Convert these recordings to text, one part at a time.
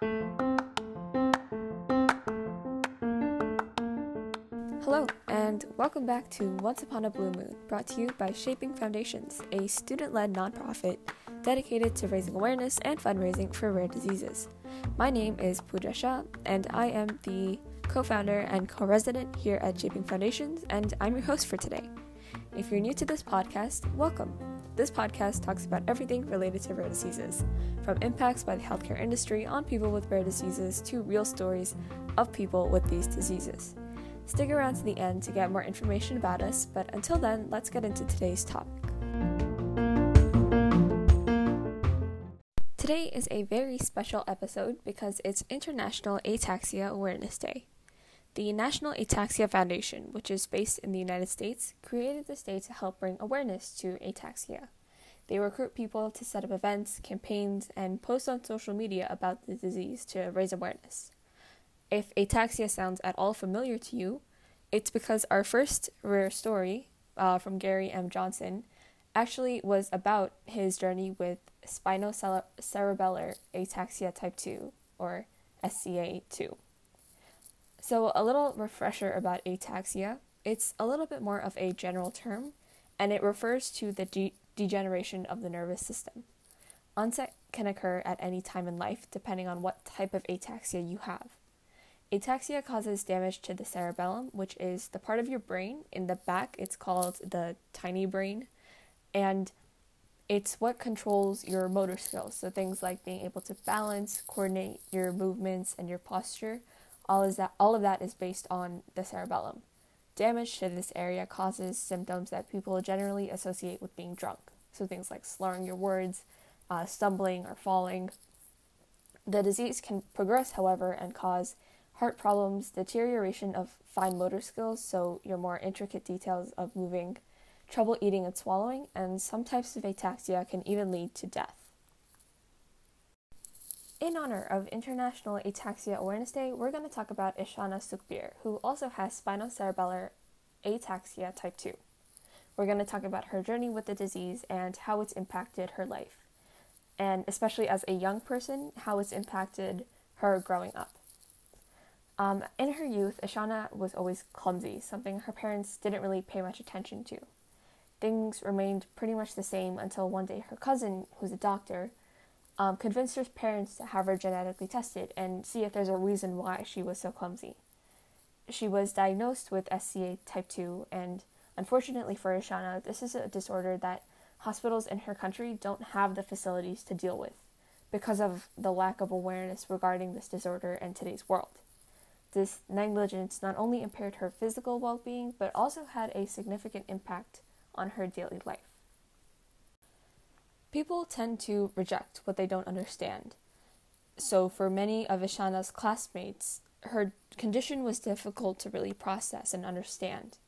Hello, and welcome back to Once Upon a Blue Moon, brought to you by Shaping Foundations, a student led nonprofit dedicated to raising awareness and fundraising for rare diseases. My name is Pooja Shah, and I am the co founder and co resident here at Shaping Foundations, and I'm your host for today. If you're new to this podcast, welcome. This podcast talks about everything related to rare diseases, from impacts by the healthcare industry on people with rare diseases to real stories of people with these diseases. Stick around to the end to get more information about us, but until then, let's get into today's topic. Today is a very special episode because it's International Ataxia Awareness Day. The National Ataxia Foundation, which is based in the United States, created this day to help bring awareness to ataxia. They recruit people to set up events, campaigns, and post on social media about the disease to raise awareness. If ataxia sounds at all familiar to you, it's because our first rare story uh, from Gary M. Johnson actually was about his journey with spinocerebellar ataxia type 2, or SCA2. So, a little refresher about ataxia it's a little bit more of a general term, and it refers to the de- degeneration of the nervous system. Onset can occur at any time in life, depending on what type of ataxia you have. Ataxia causes damage to the cerebellum, which is the part of your brain in the back. It's called the tiny brain, and it's what controls your motor skills. So things like being able to balance, coordinate your movements, and your posture all is that all of that is based on the cerebellum. Damage to this area causes symptoms that people generally associate with being drunk. So things like slurring your words, uh, stumbling, or falling. The disease can progress, however, and cause heart problems, deterioration of fine motor skills, so your more intricate details of moving, trouble eating and swallowing, and some types of ataxia can even lead to death. In honor of International Ataxia Awareness Day, we're going to talk about Ishana Sukhbir, who also has spinocerebellar ataxia type 2. We're going to talk about her journey with the disease and how it's impacted her life, and especially as a young person, how it's impacted her growing up. Um, in her youth, Ishana was always clumsy, something her parents didn't really pay much attention to. Things remained pretty much the same until one day her cousin, who's a doctor, um, convinced her parents to have her genetically tested and see if there's a reason why she was so clumsy. She was diagnosed with SCA type 2, and unfortunately for Ishana, this is a disorder that hospitals in her country don't have the facilities to deal with because of the lack of awareness regarding this disorder in today's world. This negligence not only impaired her physical well being, but also had a significant impact on her daily life. People tend to reject what they don't understand. So, for many of Ishana's classmates, her condition was difficult to really process and understand.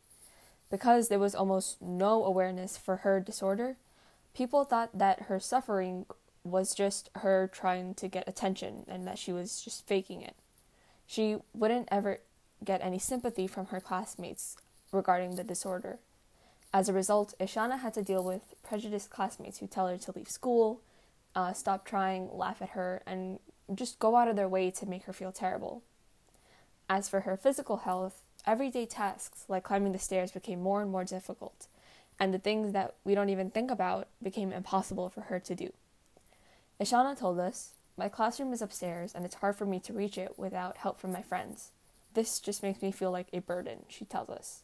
Because there was almost no awareness for her disorder, people thought that her suffering was just her trying to get attention and that she was just faking it. She wouldn't ever get any sympathy from her classmates regarding the disorder. As a result, Ishana had to deal with prejudiced classmates who tell her to leave school, uh, stop trying, laugh at her, and just go out of their way to make her feel terrible. As for her physical health, everyday tasks like climbing the stairs became more and more difficult, and the things that we don't even think about became impossible for her to do. Ishana told us, My classroom is upstairs, and it's hard for me to reach it without help from my friends. This just makes me feel like a burden, she tells us.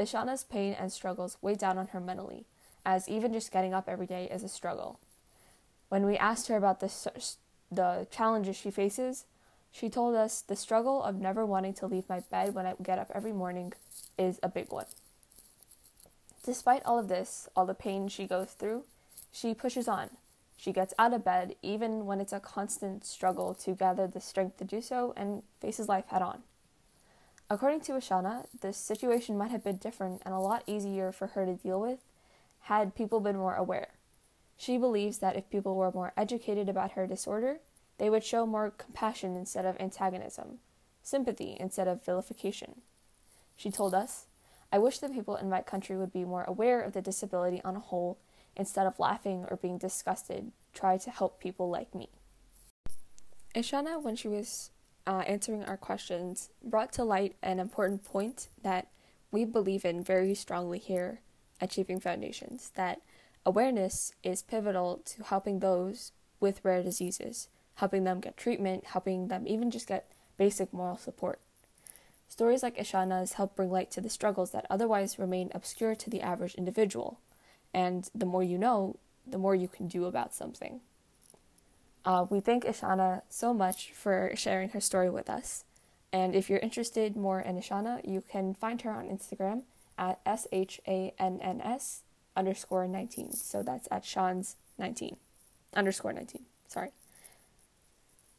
Ishana's pain and struggles weigh down on her mentally, as even just getting up every day is a struggle. When we asked her about the, the challenges she faces, she told us the struggle of never wanting to leave my bed when I get up every morning is a big one. Despite all of this, all the pain she goes through, she pushes on. She gets out of bed even when it's a constant struggle to gather the strength to do so and faces life head on. According to Ishana, the situation might have been different and a lot easier for her to deal with had people been more aware. She believes that if people were more educated about her disorder, they would show more compassion instead of antagonism, sympathy instead of vilification. She told us, I wish the people in my country would be more aware of the disability on a whole instead of laughing or being disgusted, try to help people like me. Ishana, when she was uh, answering our questions, brought to light an important point that we believe in very strongly here at Shaping Foundations that awareness is pivotal to helping those with rare diseases, helping them get treatment, helping them even just get basic moral support. Stories like Ishana's help bring light to the struggles that otherwise remain obscure to the average individual, and the more you know, the more you can do about something. Uh, we thank Ishana so much for sharing her story with us. And if you're interested more in Ishana, you can find her on Instagram at S H A N N S underscore 19. So that's at Sean's 19 underscore 19. Sorry.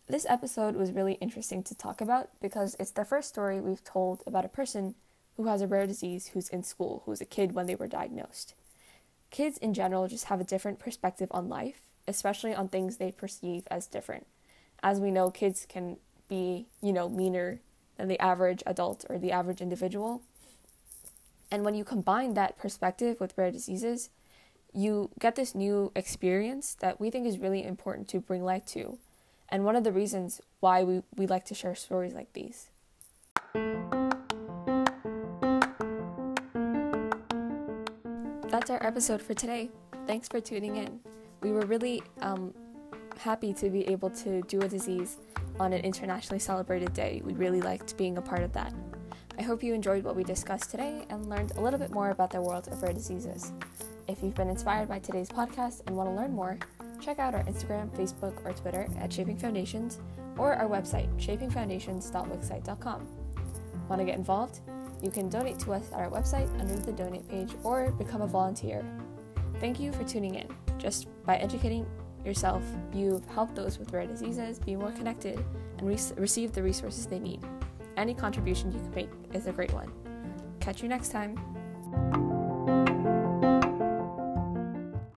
This episode was really interesting to talk about because it's the first story we've told about a person who has a rare disease who's in school, who's a kid when they were diagnosed. Kids in general just have a different perspective on life, especially on things they perceive as different. As we know, kids can be, you know, meaner than the average adult or the average individual. And when you combine that perspective with rare diseases, you get this new experience that we think is really important to bring light to, and one of the reasons why we, we like to share stories like these. That's our episode for today. Thanks for tuning in. We were really um, happy to be able to do a disease on an internationally celebrated day. We really liked being a part of that. I hope you enjoyed what we discussed today and learned a little bit more about the world of rare diseases. If you've been inspired by today's podcast and want to learn more, check out our Instagram, Facebook, or Twitter at Shaping Foundations or our website, shapingfoundations.wixsite.com. Want to get involved? You can donate to us at our website under the donate page or become a volunteer. Thank you for tuning in. Just by educating yourself, you've helped those with rare diseases be more connected and re- receive the resources they need. Any contribution you can make is a great one. Catch you next time.